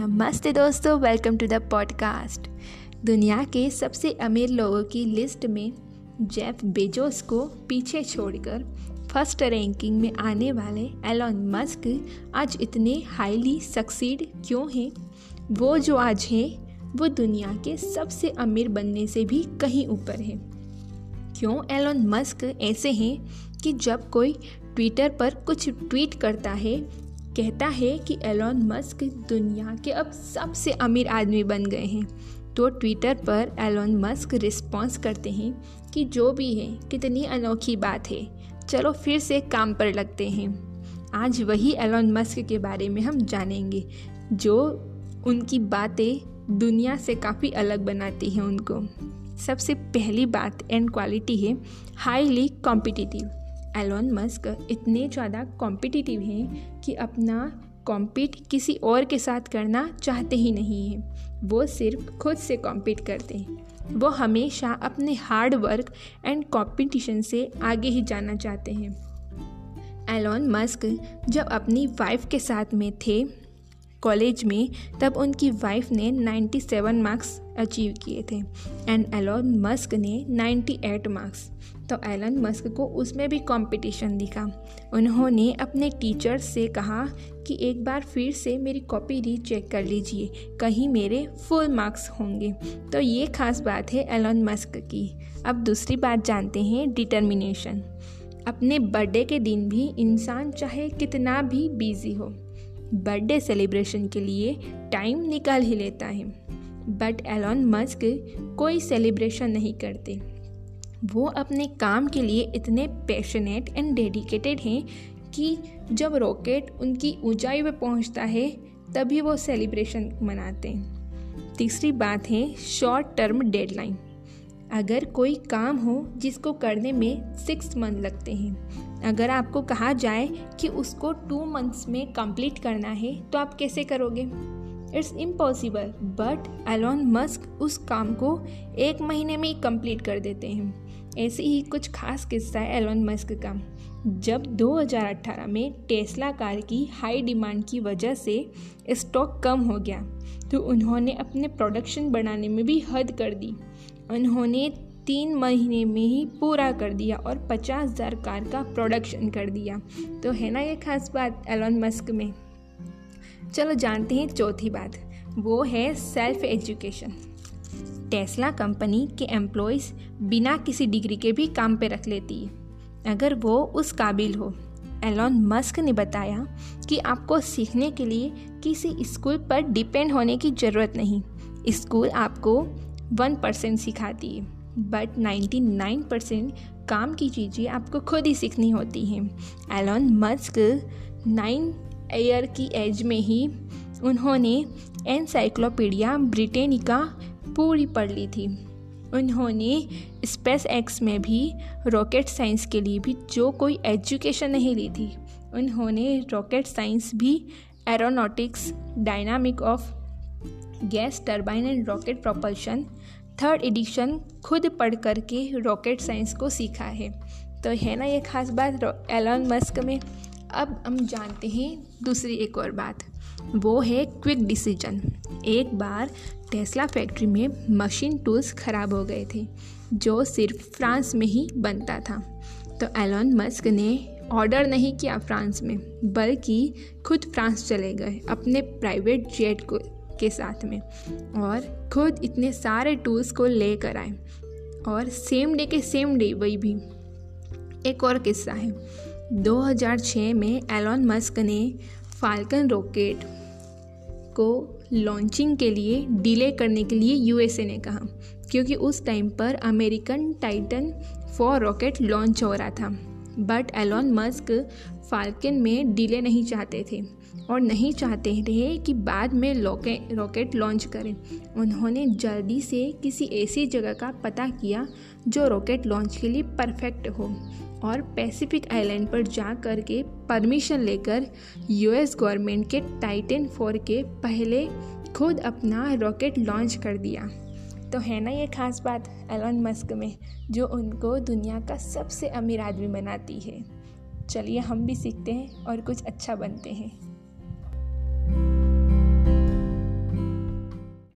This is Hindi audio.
नमस्ते दोस्तों वेलकम टू द पॉडकास्ट दुनिया के सबसे अमीर लोगों की लिस्ट में जेफ बेजोस को पीछे छोड़कर फ़र्स्ट रैंकिंग में आने वाले एलॉन मस्क आज इतने हाईली सक्सीड क्यों हैं? वो जो आज हैं, वो दुनिया के सबसे अमीर बनने से भी कहीं ऊपर है। क्यों एलॉन मस्क ऐसे हैं कि जब कोई ट्विटर पर कुछ ट्वीट करता है कहता है कि एलॉन मस्क दुनिया के अब सबसे अमीर आदमी बन गए हैं। तो ट्विटर पर एलॉन मस्क रिस्पॉन्स करते हैं कि जो भी है, कितनी अनोखी बात है। चलो फिर से काम पर लगते हैं। आज वही एलॉन मस्क के बारे में हम जानेंगे, जो उनकी बातें दुनिया से काफ़ी अलग बनाती हैं उनको। सबसे पहली बात एंड क्वालिटी है हाईली कॉम्पिटिटिव एलोन मस्क इतने ज़्यादा कॉम्पिटिटिव हैं कि अपना कॉम्पीट किसी और के साथ करना चाहते ही नहीं हैं। वो सिर्फ़ खुद से कॉम्पीट करते हैं। वो हमेशा अपने हार्ड वर्क एंड कॉम्पिटिशन से आगे ही जाना चाहते हैं। एलोन मस्क जब अपनी वाइफ के साथ में थे कॉलेज में, तब उनकी वाइफ ने 97 मार्क्स अचीव किए थे। एंड एलोन मस्क ने 98 मार्क्स तो एलन मस्क को उसमें भी कंपटीशन दिखा। उन्होंने अपने टीचर्स से कहा कि एक बार फिर से मेरी कॉपी रीचेक कर लीजिए। कहीं मेरे फुल मार्क्स होंगे। तो ये खास बात है एलन मस्क की। अब दूसरी बात जानते हैं डिटर्मिनेशन अपने बर्थडे के दिन भी इंसान चाहे कितना भी बिज़ी हो बर्थडे सेलिब्रेशन के लिए टाइम निकाल ही लेता है। बट एलॉन मस्क कोई सेलिब्रेशन नहीं करते। वो अपने काम के लिए इतने पैशनेट एंड डेडिकेटेड हैं कि जब रॉकेट उनकी ऊंचाई पर पहुँचता है, तभी वो सेलिब्रेशन मनाते हैं। तीसरी बात है शॉर्ट टर्म डेडलाइन अगर कोई काम हो जिसको करने में सिक्स मंथ लगते हैं अगर आपको कहा जाए कि उसको टू मंथ्स में कंप्लीट करना है तो आप कैसे करोगे? It's impossible but Elon Musk उस काम को एक महीने में ही कंप्लीट कर देते हैं। ऐसे ही कुछ खास किस्सा है एलोन मस्क का। जब 2018 में टेस्ला कार की हाई डिमांड की वजह से स्टॉक कम हो गया तो उन्होंने अपने प्रोडक्शन बढ़ाने में भी हद कर दी। उन्होंने तीन महीने में ही पूरा कर दिया और पचास हज़ार कार का प्रोडक्शन कर दिया। तो है ना ये खास बात एलोन मस्क में? चलो जानते हैं चौथी बात। वो है सेल्फ एजुकेशन टेस्ला कंपनी के एम्प्लॉयज़ बिना किसी डिग्री के भी काम पे रख लेती है। अगर वो उस काबिल हो एलॉन मस्क ने बताया कि आपको सीखने के लिए किसी स्कूल पर डिपेंड होने की ज़रूरत नहीं। स्कूल आपको वन परसेंट सिखाती है। बट नाइन्टी नाइन परसेंट काम की चीज़ें आपको खुद ही सीखनी होती हैं। एलॉन मस्क नाइन ईयर की एज में ही उन्होंने एनसाइक्लोपीडिया ब्रिटेनिका पूरी पढ़ ली थी। उन्होंने स्पेस एक्स में भी रॉकेट साइंस के लिए भी जो कोई एजुकेशन नहीं ली थी, उन्होंने रॉकेट साइंस भी aeronautics dynamic of gas turbine and rocket propulsion third edition खुद पढ़ करके रॉकेट साइंस को सीखा है। तो है ना ये खास बात एलॉन मस्क में? अब हम जानते हैं दूसरी एक और बात। वो है क्विक डिसीज़न एक बार टेस्ला फैक्ट्री में मशीन टूल्स ख़राब हो गए थे, जो सिर्फ़ फ्रांस में ही बनता था। तो एलोन मस्क ने ऑर्डर नहीं किया फ्रांस में, बल्कि खुद फ्रांस चले गए अपने प्राइवेट जेट को। के साथ में और खुद इतने सारे टूल्स को लेकर आए। और सेम डे के सेम डे वही भी। एक और किस्सा है। 2006 में एलोन मस्क ने फाल्कन रॉकेट को लॉन्चिंग के लिए डिले करने के लिए यूएसए ने कहा, क्योंकि उस टाइम पर American Titan four rocket launch हो रहा था। बट एलॉन मस्क फाल्कन में डिले नहीं चाहते थे और नहीं चाहते थे कि बाद में रॉकेट लॉन्च करें। उन्होंने जल्दी से किसी ऐसी जगह का पता किया जो रॉकेट लॉन्च के लिए परफेक्ट हो और पैसिफिक आइलैंड पर जा कर के परमिशन लेकर यूएस गवर्नमेंट के टाइटन फोर के पहले खुद अपना रॉकेट लॉन्च कर दिया। तो है ना ये खास बात एलन मस्क में, जो उनको दुनिया का सबसे अमीर आदमी बनाती है। चलिए हम भी सीखते हैं और कुछ अच्छा बनते हैं।